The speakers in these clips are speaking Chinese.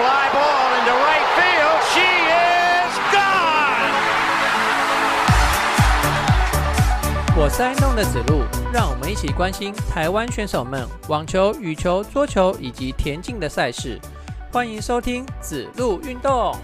fly ball into right field. She is gone. 我是爱弄的子路，让我们一起关心台湾选手们网球、羽球、桌球以及田径的赛事。欢迎收听子路运动。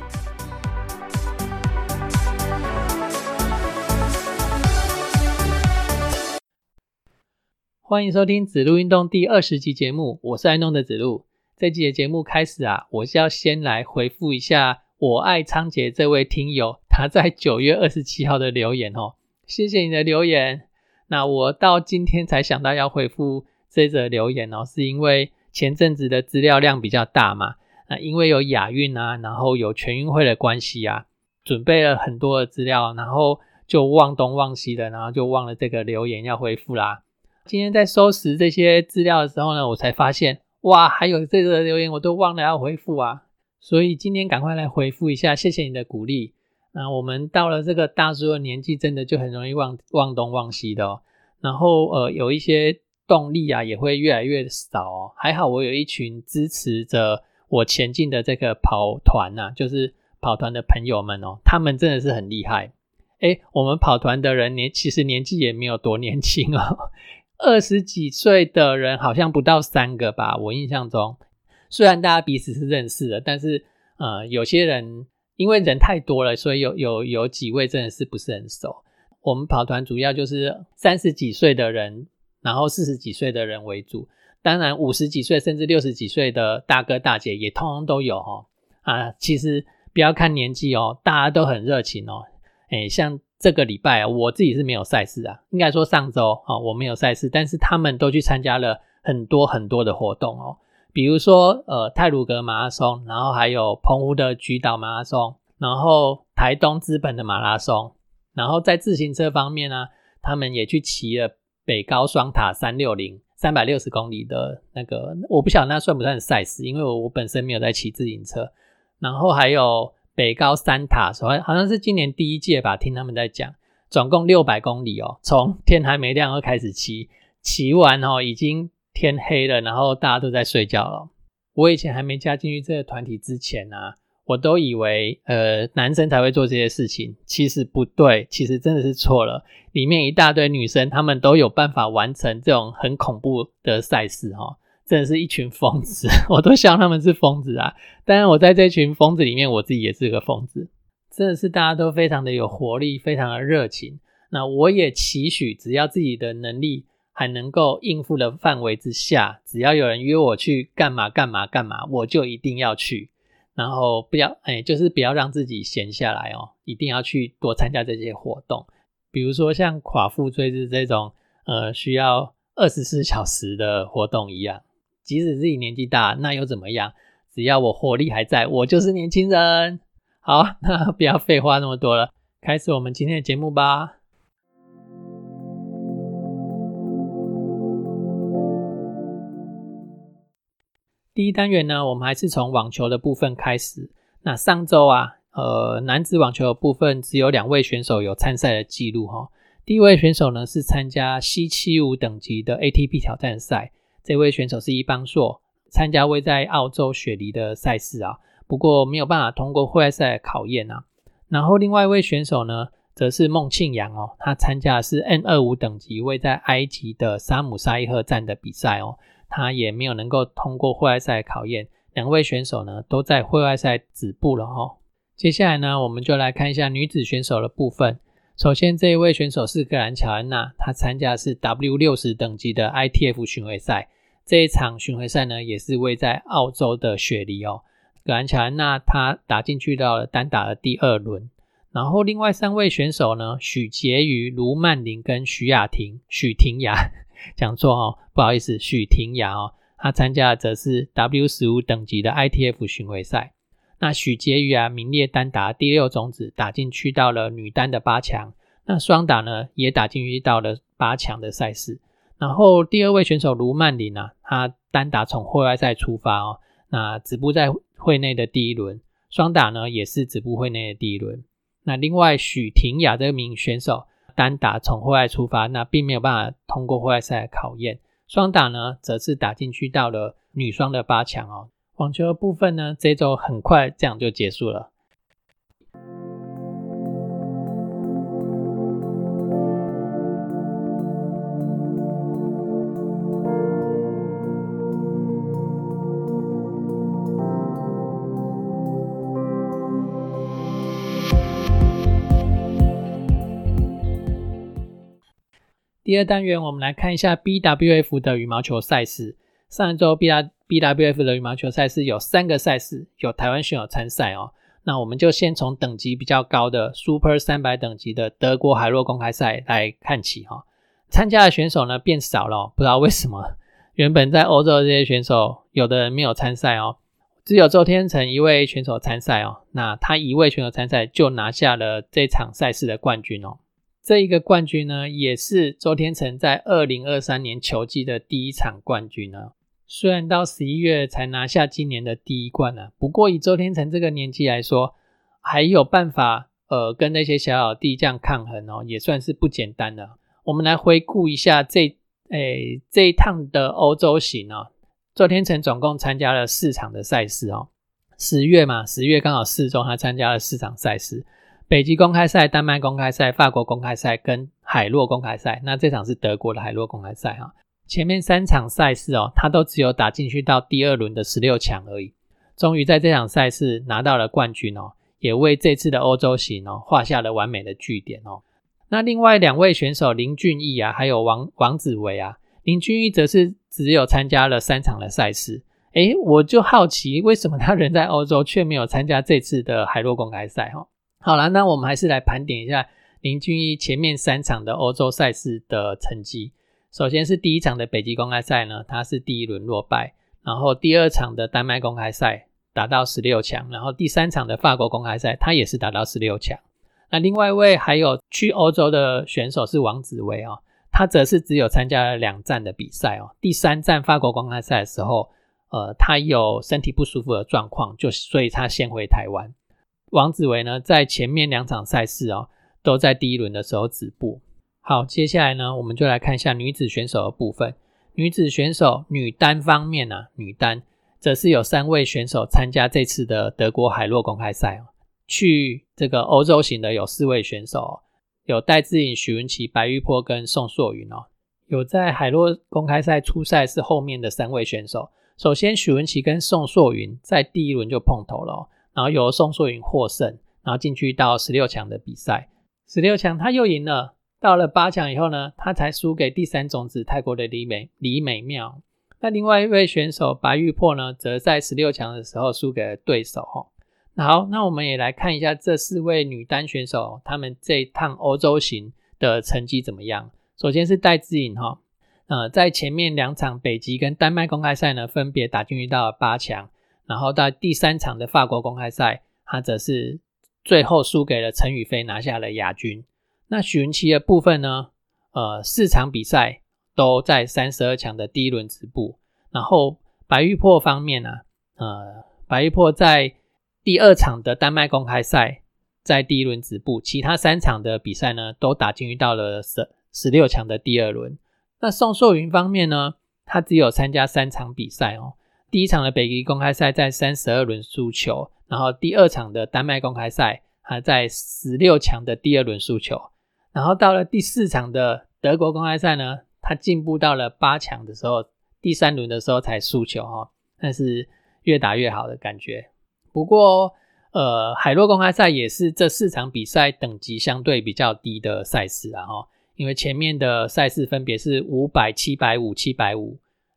欢迎收听子路运动第二十集节目，我是爱弄的子路。这集的节目开始啊，我是要先来回复一下我爱仓颉这位听友他在九月二十七号的留言哦，谢谢你的留言。那我到今天才想到要回复这则留言哦，是因为前阵子的资料量比较大嘛，那因为有亚运啊，然后有全运会的关系啊，准备了很多的资料，然后就忘东忘西的，然后就忘了这个留言要回复啦。今天在收拾这些资料的时候呢，我才发现，哇，还有这个留言我都忘了要回复啊！所以今天赶快来回复一下，谢谢你的鼓励。那我们到了这个大叔的年纪，真的就很容易忘忘东忘西的哦。然后呃，有一些动力啊，也会越来越少哦。还好我有一群支持着我前进的这个跑团呐，就是跑团的朋友们哦，他们真的是很厉害。哎，我们跑团的人年其实年纪也没有多年轻哦。二十几岁的人好像不到三个吧，我印象中，虽然大家彼此是认识的，但是呃，有些人因为人太多了，所以有有有几位真的是不是很熟。我们跑团主要就是三十几岁的人，然后四十几岁的人为主，当然五十几岁甚至六十几岁的大哥大姐也通通都有哈。啊，其实不要看年纪哦，大家都很热情哦。哎，像。这个礼拜啊，我自己是没有赛事啊，应该说上周啊我没有赛事，但是他们都去参加了很多很多的活动哦，比如说呃泰鲁格马拉松，然后还有澎湖的菊岛马拉松，然后台东资本的马拉松，然后在自行车方面呢，他们也去骑了北高双塔三六零三百六十公里的那个，我不晓得那算不算赛事，因为我我本身没有在骑自行车，然后还有。北高三塔，所好像是今年第一届吧，听他们在讲，总共六百公里哦，从 天还没亮就开始骑，骑完哦已经天黑了，然后大家都在睡觉了。我以前还没加进去这个团体之前啊，我都以为呃男生才会做这些事情，其实不对，其实真的是错了。里面一大堆女生，她们都有办法完成这种很恐怖的赛事哈。真的是一群疯子，我都笑他们是疯子啊！当然，我在这群疯子里面，我自己也是个疯子。真的是大家都非常的有活力，非常的热情。那我也期许，只要自己的能力还能够应付的范围之下，只要有人约我去干嘛干嘛干嘛，我就一定要去。然后不要哎，就是不要让自己闲下来哦，一定要去多参加这些活动。比如说像垮腹追日这种，呃，需要二十四小时的活动一样。即使自己年纪大，那又怎么样？只要我活力还在，我就是年轻人。好，那不要废话那么多了，开始我们今天的节目吧。第一单元呢，我们还是从网球的部分开始。那上周啊，呃，男子网球的部分只有两位选手有参赛的记录哈。第一位选手呢是参加 C 七五等级的 ATP 挑战赛。这位选手是伊邦硕，参加位在澳洲雪梨的赛事啊，不过没有办法通过户外赛的考验啊。然后另外一位选手呢，则是孟庆阳哦，他参加的是 N 二五等级位在埃及的沙姆沙伊赫站的比赛哦，他也没有能够通过户外赛的考验。两位选手呢，都在户外赛止步了哈。接下来呢，我们就来看一下女子选手的部分。首先，这一位选手是格兰乔安娜，她参加的是 W 六十等级的 ITF 巡回赛。这一场巡回赛呢，也是位在澳洲的雪梨哦。格兰乔安娜她打进去到了单打的第二轮，然后另外三位选手呢，许婕妤、卢曼玲跟徐雅婷、许婷雅 讲错哦，不好意思，许婷雅哦，她参加的则是 W 十五等级的 ITF 巡回赛。那许婕妤啊，名列单打第六种子，打进去到了女单的八强。那双打呢，也打进去到了八强的赛事。然后第二位选手卢曼琳啊，她单打从户外赛出发哦，那止步在会内的第一轮；双打呢也是止步会内的第一轮。那另外许婷雅这名选手单打从户外出发，那并没有办法通过户外赛的考验；双打呢则是打进去到了女双的八强哦。网球的部分呢，这周很快这样就结束了。第二单元，我们来看一下 BWF 的羽毛球赛事。上一周 B B W F 的羽毛球赛事有三个赛事，有台湾选手参赛哦。那我们就先从等级比较高的 Super 三百等级的德国海洛公开赛来看起哈。参加的选手呢变少了，不知道为什么。原本在欧洲的这些选手，有的人没有参赛哦，只有周天成一位选手参赛哦。那他一位选手参赛就拿下了这场赛事的冠军哦。这一个冠军呢，也是周天成在二零二三年球季的第一场冠军呢。虽然到十一月才拿下今年的第一冠呢，不过以周天成这个年纪来说，还有办法呃跟那些小老弟这样抗衡哦，也算是不简单的。我们来回顾一下这诶这一趟的欧洲行哦，周天成总共参加了四场的赛事哦。十月嘛，十月刚好四周，他参加了四场赛事。北极公开赛、丹麦公开赛、法国公开赛跟海洛公开赛，那这场是德国的海洛公开赛哈。前面三场赛事哦，他都只有打进去到第二轮的十六强而已。终于在这场赛事拿到了冠军哦，也为这次的欧洲行哦画下了完美的句点哦。那另外两位选手林俊逸啊，还有王王子维啊，林俊逸则是只有参加了三场的赛事。诶，我就好奇为什么他人在欧洲却没有参加这次的海洛公开赛哈？好了，那我们还是来盘点一下林俊逸前面三场的欧洲赛事的成绩。首先是第一场的北极公开赛呢，他是第一轮落败；然后第二场的丹麦公开赛达到十六强，然后第三场的法国公开赛他也是达到十六强。那另外一位还有去欧洲的选手是王子维哦，他则是只有参加了两站的比赛哦。第三站法国公开赛的时候，呃，他有身体不舒服的状况，就所以他先回台湾。王子维呢，在前面两场赛事哦，都在第一轮的时候止步。好，接下来呢，我们就来看一下女子选手的部分。女子选手女单方面呢，女单则是有三位选手参加这次的德国海洛公开赛。去这个欧洲行的有四位选手，有戴资颖、许文琪、白玉波跟宋硕云哦。有在海洛公开赛出赛是后面的三位选手。首先，许文琪跟宋硕云在第一轮就碰头了。然后由宋硕云获胜，然后进去到十六强的比赛。十六强他又赢了，到了八强以后呢，他才输给第三种子泰国的李美李美妙。那另外一位选手白玉珀呢，则在十六强的时候输给了对手。哈，好，那我们也来看一下这四位女单选手，她们这一趟欧洲行的成绩怎么样？首先是戴资颖哈，呃，在前面两场北极跟丹麦公开赛呢，分别打进去到八强。然后到第三场的法国公开赛，他则是最后输给了陈宇飞，拿下了亚军。那许文琪的部分呢？呃，四场比赛都在三十二强的第一轮止步。然后白玉珀方面呢？呃，白玉珀在第二场的丹麦公开赛在第一轮止步，其他三场的比赛呢都打进去到了十十六强的第二轮。那宋硕云方面呢？他只有参加三场比赛哦。第一场的北极公开赛在三十二轮输球，然后第二场的丹麦公开赛还在十六强的第二轮输球，然后到了第四场的德国公开赛呢，他进步到了八强的时候，第三轮的时候才输球哈，但是越打越好的感觉。不过，呃，海洛公开赛也是这四场比赛等级相对比较低的赛事啊哈，因为前面的赛事分别是五百、七百五、七百五。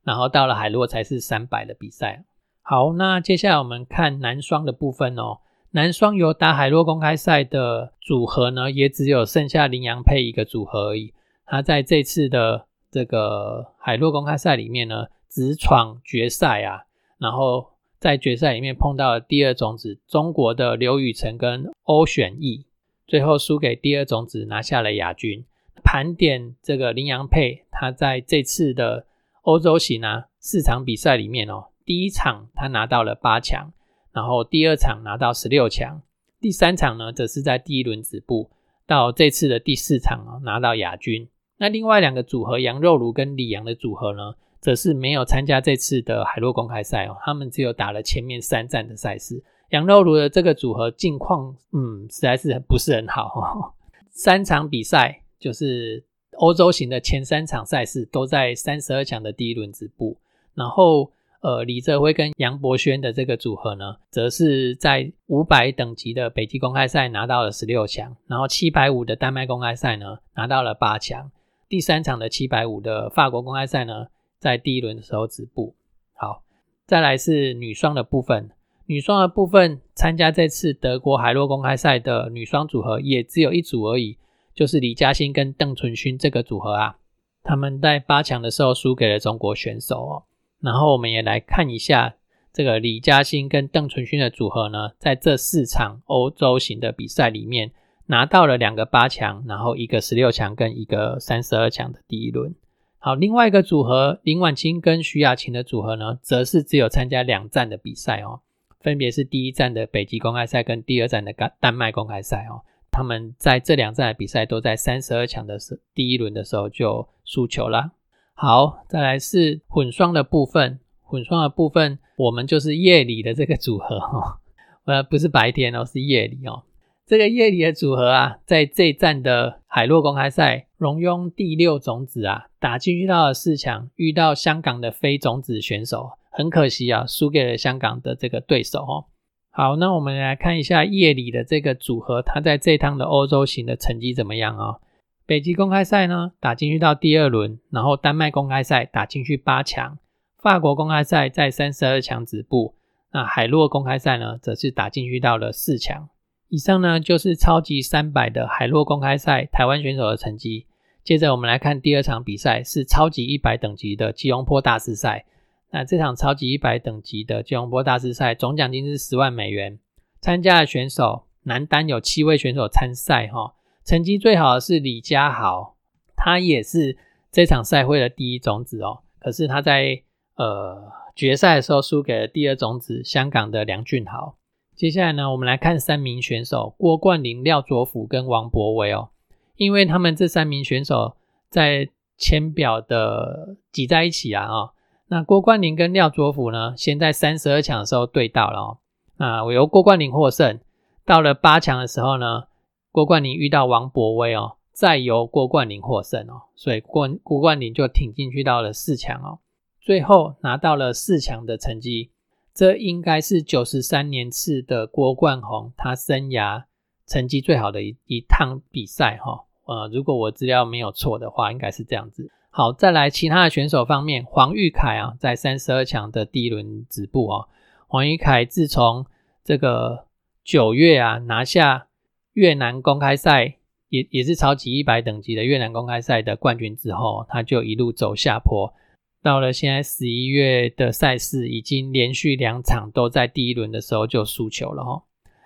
然后到了海洛才是三百的比赛。好，那接下来我们看男双的部分哦。男双有打海洛公开赛的组合呢，也只有剩下林洋配一个组合而已。他在这次的这个海洛公开赛里面呢，直闯决赛啊。然后在决赛里面碰到了第二种子中国的刘雨辰跟欧选义，最后输给第二种子，拿下了亚军。盘点这个林洋配，他在这次的。欧洲行啊，四场比赛里面哦，第一场他拿到了八强，然后第二场拿到十六强，第三场呢则是在第一轮止步，到这次的第四场哦拿到亚军。那另外两个组合杨肉炉跟李阳的组合呢，则是没有参加这次的海陆公开赛哦，他们只有打了前面三站的赛事。羊肉炉的这个组合近况，嗯，实在是不是很好哦。三场比赛就是欧洲型的前三场赛事都在三十二强的第一轮止步，然后。呃，李泽辉跟杨博轩的这个组合呢，则是在五百等级的北极公开赛拿到了十六强，然后七百五的丹麦公开赛呢拿到了八强，第三场的七百五的法国公开赛呢，在第一轮的时候止步。好，再来是女双的部分，女双的部分参加这次德国海洛公开赛的女双组合也只有一组而已，就是李嘉欣跟邓淳勋这个组合啊，他们在八强的时候输给了中国选手哦。然后我们也来看一下这个李嘉欣跟邓淳勋的组合呢，在这四场欧洲型的比赛里面拿到了两个八强，然后一个十六强跟一个三十二强的第一轮。好，另外一个组合林婉清跟徐雅琴的组合呢，则是只有参加两站的比赛哦，分别是第一站的北极公开赛跟第二站的丹丹麦公开赛哦。他们在这两站的比赛都在三十二强的时第一轮的时候就输球了。好，再来是混双的部分。混双的部分，我们就是夜里的这个组合哈，呃，不是白天哦，是夜里哦。这个夜里的组合啊，在这一站的海洛公开赛，荣膺第六种子啊，打进去到了四强，遇到香港的非种子选手，很可惜啊，输给了香港的这个对手哦。好，那我们来看一下夜里的这个组合，他在这趟的欧洲行的成绩怎么样啊？北极公开赛呢，打进去到第二轮，然后丹麦公开赛打进去八强，法国公开赛在三十二强止步，那海洛公开赛呢，则是打进去到了四强。以上呢就是超级三百的海洛公开赛台湾选手的成绩。接着我们来看第二场比赛，是超级一百等级的吉隆坡大师赛。那这场超级一百等级的吉隆坡大师赛总奖金是十万美元，参加的选手男单有七位选手参赛哈。成绩最好的是李佳豪，他也是这场赛会的第一种子哦。可是他在呃决赛的时候输给了第二种子香港的梁俊豪。接下来呢，我们来看三名选手：郭冠霖、廖卓甫跟王博维哦。因为他们这三名选手在签表的挤在一起啊哦。那郭冠霖跟廖卓甫呢，先在三十二强的时候对到了哦。那我由郭冠霖获胜。到了八强的时候呢？郭冠霖遇到王博威哦，再由郭冠霖获胜哦，所以郭郭冠霖就挺进去到了四强哦，最后拿到了四强的成绩，这应该是九十三年次的郭冠宏他生涯成绩最好的一一趟比赛哈，呃，如果我资料没有错的话，应该是这样子。好，再来其他的选手方面，黄玉凯啊，在三十二强的第一轮止步哦，黄玉凯自从这个九月啊拿下。越南公开赛也也是超级一百等级的越南公开赛的冠军之后，他就一路走下坡，到了现在十一月的赛事，已经连续两场都在第一轮的时候就输球了哈。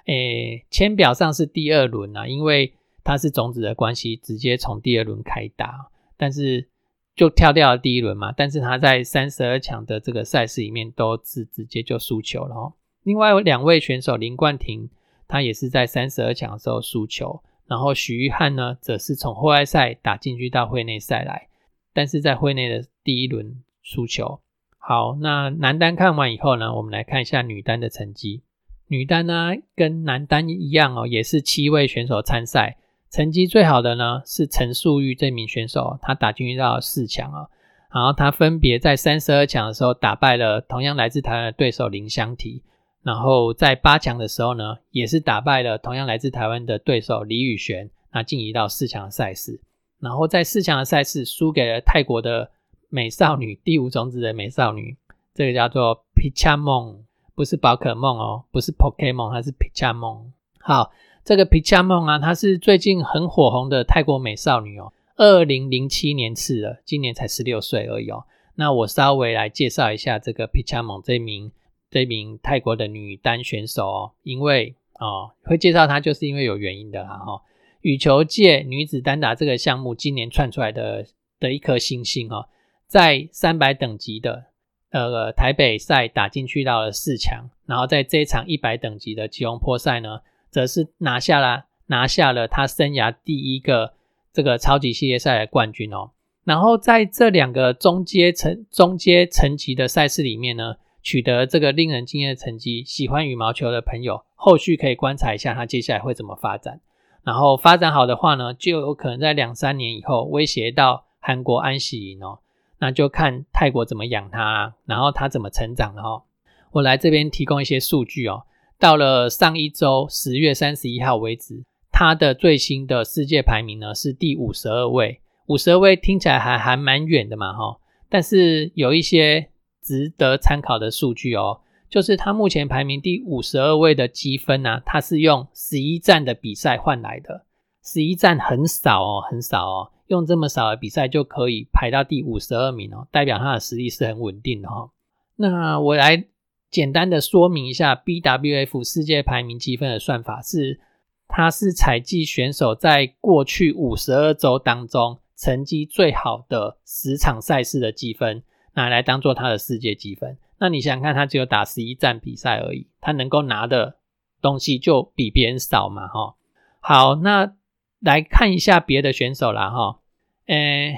诶，签表上是第二轮啊，因为他是种子的关系，直接从第二轮开打，但是就跳掉了第一轮嘛。但是他在三十二强的这个赛事里面都是直接就输球了哦。另外有两位选手林冠廷。他也是在三十二强的时候输球，然后许玉汉呢，则是从户外赛打进去到会内赛来，但是在会内的第一轮输球。好，那男单看完以后呢，我们来看一下女单的成绩。女单呢，跟男单一样哦，也是七位选手参赛，成绩最好的呢是陈素玉这名选手，他打进去到四强啊，然后他分别在三十二强的时候打败了同样来自台湾的对手林湘缇。然后在八强的时候呢，也是打败了同样来自台湾的对手李宇璇，那晋级到四强赛事。然后在四强的赛事输给了泰国的美少女，第五种子的美少女，这个叫做 Pichamon，不是宝可梦哦，不是 Pokemon，它是 Pichamon。好，这个 Pichamon 啊，她是最近很火红的泰国美少女哦，二零零七年次的，今年才十六岁而已哦。那我稍微来介绍一下这个 Pichamon 这名。这名泰国的女单选手哦，因为哦会介绍她，就是因为有原因的啦哈。羽球界女子单打这个项目，今年窜出来的的一颗星星哦，在三百等级的呃台北赛打进去到了四强，然后在这一场一百等级的吉隆坡赛呢，则是拿下了拿下了他生涯第一个这个超级系列赛的冠军哦。然后在这两个中阶层、中阶层级的赛事里面呢，取得这个令人惊艳的成绩，喜欢羽毛球的朋友，后续可以观察一下他接下来会怎么发展。然后发展好的话呢，就有可能在两三年以后威胁到韩国安喜莹哦，那就看泰国怎么养他，然后他怎么成长了哈。我来这边提供一些数据哦，到了上一周十月三十一号为止，他的最新的世界排名呢是第五十二位。五十二位听起来还还蛮远的嘛，哈，但是有一些值得参考的数据哦，就是他目前排名第五十二位的积分呢，他是用十一站的比赛换来的，十一站很少哦，很少哦，用这么少的比赛就可以排到第五十二名哦，代表他的实力是很稳定的哈。那我来简单的说明一下 BWF 世界排名积分的算法是，它是采集选手在过去五十二周当中。成绩最好的十场赛事的积分拿来当做他的世界积分，那你想想看，他只有打十一站比赛而已，他能够拿的东西就比别人少嘛，哈。好，那来看一下别的选手啦，哈。诶，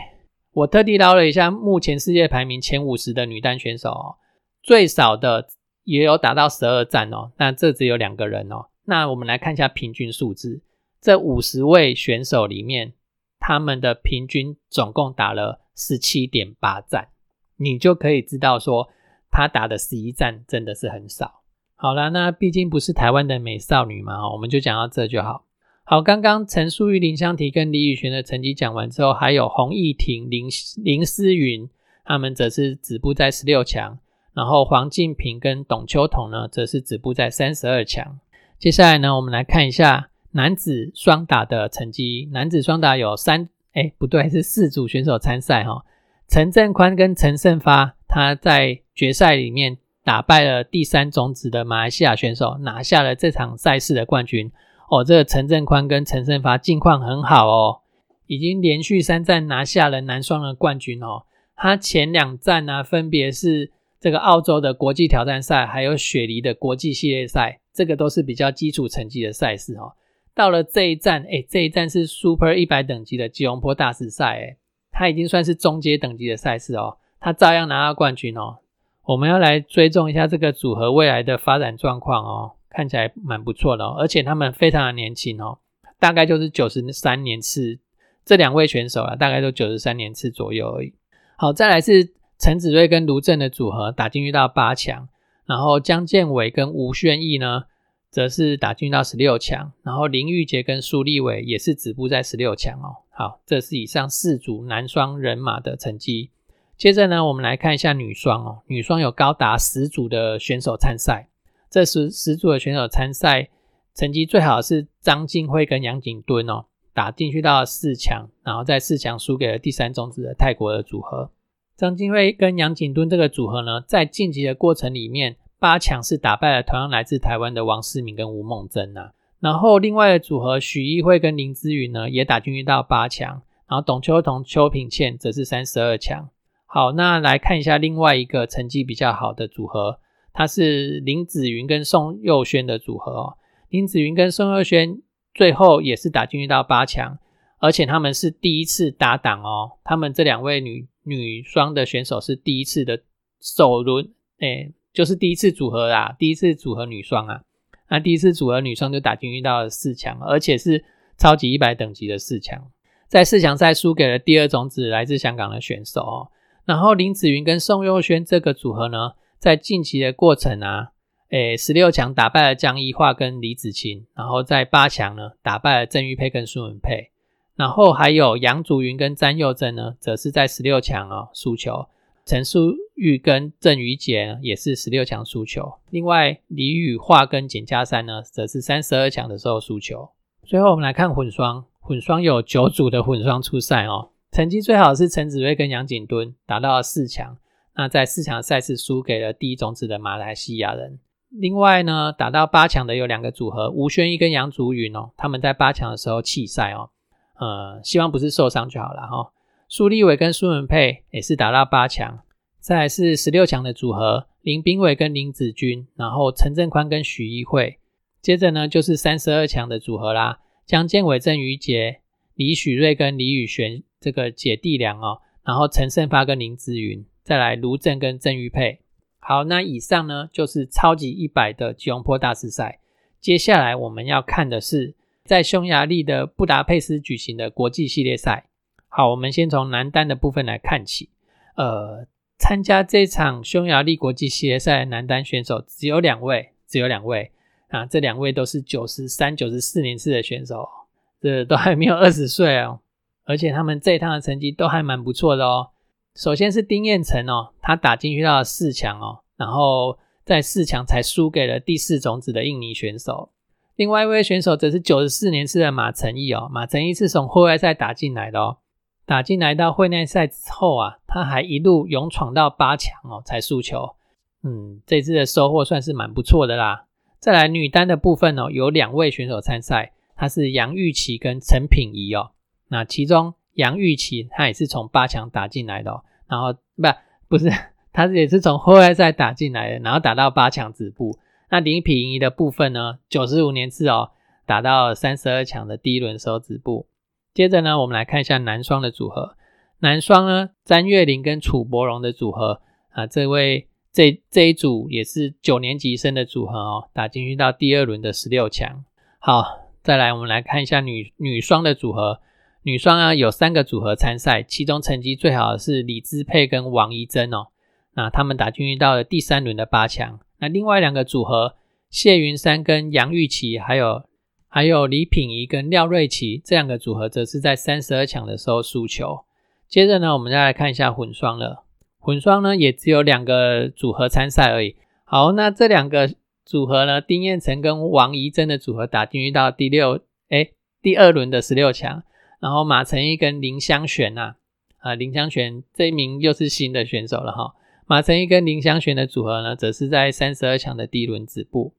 我特地捞了一下目前世界排名前五十的女单选手哦，最少的也有打到十二站哦，那这只有两个人哦。那我们来看一下平均数字，这五十位选手里面。他们的平均总共打了十七点八战，你就可以知道说他打的十一战真的是很少。好了，那毕竟不是台湾的美少女嘛，我们就讲到这就好。好，刚刚陈淑玉、林湘缇跟李宇璇的成绩讲完之后，还有洪逸婷、林林思云，他们则是止步在十六强。然后黄静平跟董秋彤呢，则是止步在三十二强。接下来呢，我们来看一下。男子双打的成绩，男子双打有三，哎，不对，是四组选手参赛哈。陈振宽跟陈胜发，他在决赛里面打败了第三种子的马来西亚选手，拿下了这场赛事的冠军。哦，这个陈振宽跟陈胜发近况很好哦，已经连续三战拿下了男双的冠军哦。他前两战呢，分别是这个澳洲的国际挑战赛，还有雪梨的国际系列赛，这个都是比较基础成绩的赛事哦。到了这一站，哎，这一站是 Super 一百等级的吉隆坡大师赛，哎，它已经算是中阶等级的赛事哦，它照样拿到冠军哦。我们要来追踪一下这个组合未来的发展状况哦，看起来蛮不错的哦，而且他们非常的年轻哦，大概就是九十三年次，这两位选手啊，大概都九十三年次左右而已。好，再来是陈子睿跟卢正的组合打进去到八强，然后江建伟跟吴炫义呢？则是打进到十六强，然后林玉杰跟苏立伟也是止步在十六强哦。好，这是以上四组男双人马的成绩。接着呢，我们来看一下女双哦。女双有高达十组的选手参赛，这十十组的选手参赛成绩最好是张静辉跟杨景敦哦，打进去到四强，然后在四强输给了第三种子的泰国的组合。张金辉跟杨景敦这个组合呢，在晋级的过程里面。八强是打败了同样来自台湾的王世敏跟吴梦珍呐，然后另外的组合许艺慧跟林之云呢也打进去到八强，然后董秋彤、邱品倩则是三十二强。好，那来看一下另外一个成绩比较好的组合，他是林子云跟宋佑轩的组合哦。林子云跟宋佑轩最后也是打进去到八强，而且他们是第一次搭档哦，他们这两位女女双的选手是第一次的首轮诶。就是第一次组合啦，第一次组合女双啊，那第一次组合女双就打进遇到了四强，而且是超级一百等级的四强，在四强赛输给了第二种子来自香港的选手哦。然后林子云跟宋佑轩这个组合呢，在晋级的过程啊，诶，十六强打败了江一桦跟李子晴，然后在八强呢打败了郑玉佩跟苏文佩，然后还有杨祖云跟詹佑珍呢，则是在十六强哦输球。陈淑玉跟郑宇杰也是十六强输球，另外李宇化跟简嘉珊呢，则是三十二强的时候输球。最后我们来看混双，混双有九组的混双出赛哦，成绩最好是陈子睿跟杨景敦打到了四强，那在四强赛事输给了第一种子的马来西亚人。另外呢，打到八强的有两个组合，吴宣仪跟杨祖云哦，他们在八强的时候弃赛哦，呃，希望不是受伤就好了哈。苏立伟跟苏文佩也是打到八强，再来是十六强的组合林炳伟跟林子君，然后陈振宽跟许一慧，接着呢就是三十二强的组合啦，江建伟、郑瑜杰、李许瑞跟李宇璇这个姐弟俩哦，然后陈胜发跟林子云，再来卢正跟郑玉佩。好，那以上呢就是超级一百的吉隆坡大师赛。接下来我们要看的是在匈牙利的布达佩斯举行的国际系列赛。好，我们先从男单的部分来看起。呃，参加这场匈牙利国际系列赛的男单选手只有两位，只有两位啊，这两位都是九十三、九十四年次的选手，这都还没有二十岁哦。而且他们这一趟的成绩都还蛮不错的哦。首先是丁彦成哦，他打进去到了四强哦，然后在四强才输给了第四种子的印尼选手。另外一位选手则是九十四年次的马成义哦，马成义是从户外赛打进来的哦，打进来到会内赛之后啊，他还一路勇闯到八强哦，才输球。嗯，这次的收获算是蛮不错的啦。再来女单的部分哦，有两位选手参赛，他是杨玉琪跟陈品仪哦。那其中杨玉琪他也是从八强打进来的，哦，然后不不是他也是从后外赛打进来的，然后打到八强止步。那林品仪的部分呢，九十五年次哦，打到三十二强的第一轮时候止步。接着呢，我们来看一下男双的组合，男双呢，詹月玲跟楚博荣的组合啊，这位这这一组也是九年级生的组合哦，打进去到第二轮的十六强。好，再来我们来看一下女女双的组合。女双啊，有三个组合参赛，其中成绩最好的是李姿佩跟王怡珍哦。那他们打进去到了第三轮的八强。那另外两个组合，谢云山跟杨玉琪，还有还有李品仪跟廖瑞琪这两个组合，则是在三十二强的时候输球。接着呢，我们再来看一下混双了。混双呢，也只有两个组合参赛而已。好，那这两个组合呢，丁彦成跟王怡珍的组合打进去到第六哎第二轮的十六强。然后马成义跟林香璇呐，啊林香璇这一名又是新的选手了哈。马成义跟林香璇的组合呢，则是在三十二强的第一轮止步。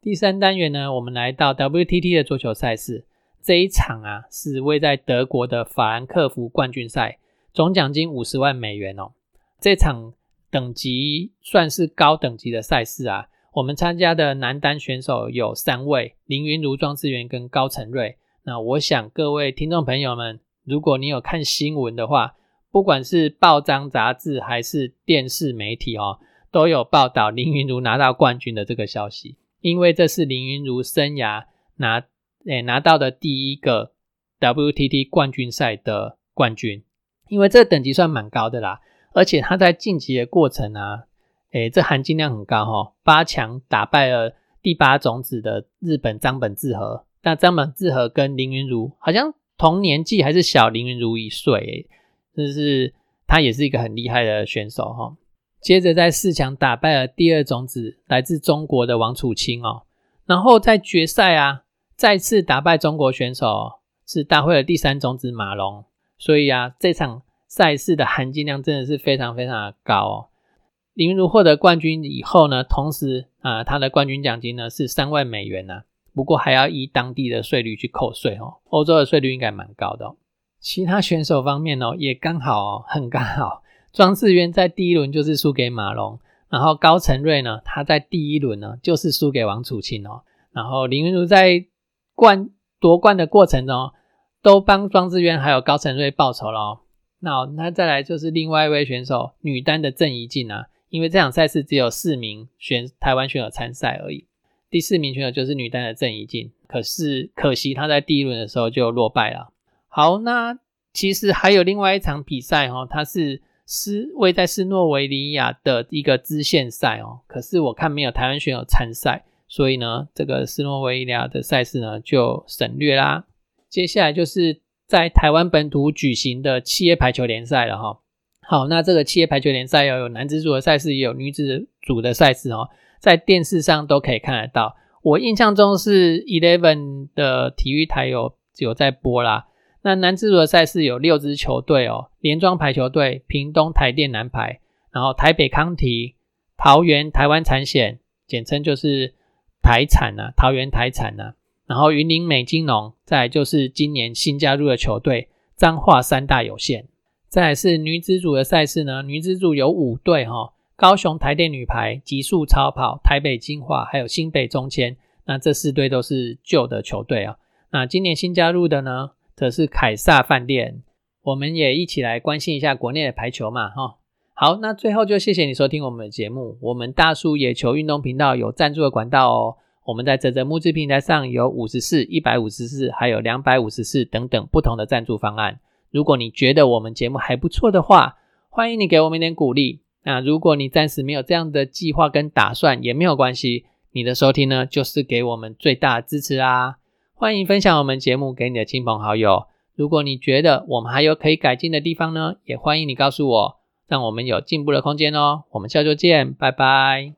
第三单元呢，我们来到 WTT 的桌球赛事，这一场啊是位在德国的法兰克福冠军赛，总奖金五十万美元哦。这场等级算是高等级的赛事啊。我们参加的男单选手有三位：林云如、庄智源跟高成瑞。那我想各位听众朋友们，如果你有看新闻的话，不管是报章杂志还是电视媒体哦，都有报道林云如拿到冠军的这个消息。因为这是林云如生涯拿诶拿到的第一个 WTT 冠军赛的冠军，因为这个等级算蛮高的啦，而且他在晋级的过程啊。诶，这含金量很高哈！八强打败了第八种子的日本张本智和，那张本智和跟林云如好像同年纪，还是小林云如一岁，就是他也是一个很厉害的选手哈。接着在四强打败了第二种子来自中国的王楚钦哦，然后在决赛啊再次打败中国选手，是大会的第三种子马龙，所以啊这场赛事的含金量真的是非常非常的高哦。林如获得冠军以后呢，同时啊，他的冠军奖金呢是三万美元呢，不过还要依当地的税率去扣税哦。欧洲的税率应该蛮高的。哦其他选手方面哦，也刚好哦，很刚好。庄智渊在第一轮就是输给马龙，然后高成瑞呢，他在第一轮呢就是输给王楚钦哦。然后林云如在冠夺冠的过程中，都帮庄智渊还有高成瑞报仇了哦。那那再来就是另外一位选手女单的郑怡静啊。因为这场赛事只有四名选台湾选手参赛而已，第四名选手就是女单的郑怡静，可是可惜她在第一轮的时候就落败了。好，那其实还有另外一场比赛哈，它是斯位在斯诺维尼亚的一个支线赛哦，可是我看没有台湾选手参赛，所以呢，这个斯诺维尼亚的赛事呢就省略啦。接下来就是在台湾本土举行的企业排球联赛了哈。好，那这个企业排球联赛要有男子组的赛事，也有女子组的赛事哦，在电视上都可以看得到。我印象中是 Eleven 的体育台有有在播啦。那男子组的赛事有六支球队哦，联庄排球队、屏东台电男排，然后台北康体、桃园台湾产险，简称就是台产呐，桃园台产呐，然后云林美金龙，再就是今年新加入的球队彰化三大有限。再来是女子组的赛事呢，女子组有五队哈，高雄台电女排、极速超跑、台北金华，还有新北中签，那这四队都是旧的球队啊。那今年新加入的呢，则是凯撒饭店。我们也一起来关心一下国内的排球嘛，哈。好，那最后就谢谢你收听我们的节目。我们大叔野球运动频道有赞助的管道哦。我们在泽泽募资平台上有五十四、一百五十四，还有两百五十四等等不同的赞助方案。如果你觉得我们节目还不错的话，欢迎你给我们一点鼓励。那如果你暂时没有这样的计划跟打算，也没有关系。你的收听呢，就是给我们最大的支持啊！欢迎分享我们节目给你的亲朋好友。如果你觉得我们还有可以改进的地方呢，也欢迎你告诉我，让我们有进步的空间哦。我们下周见，拜拜。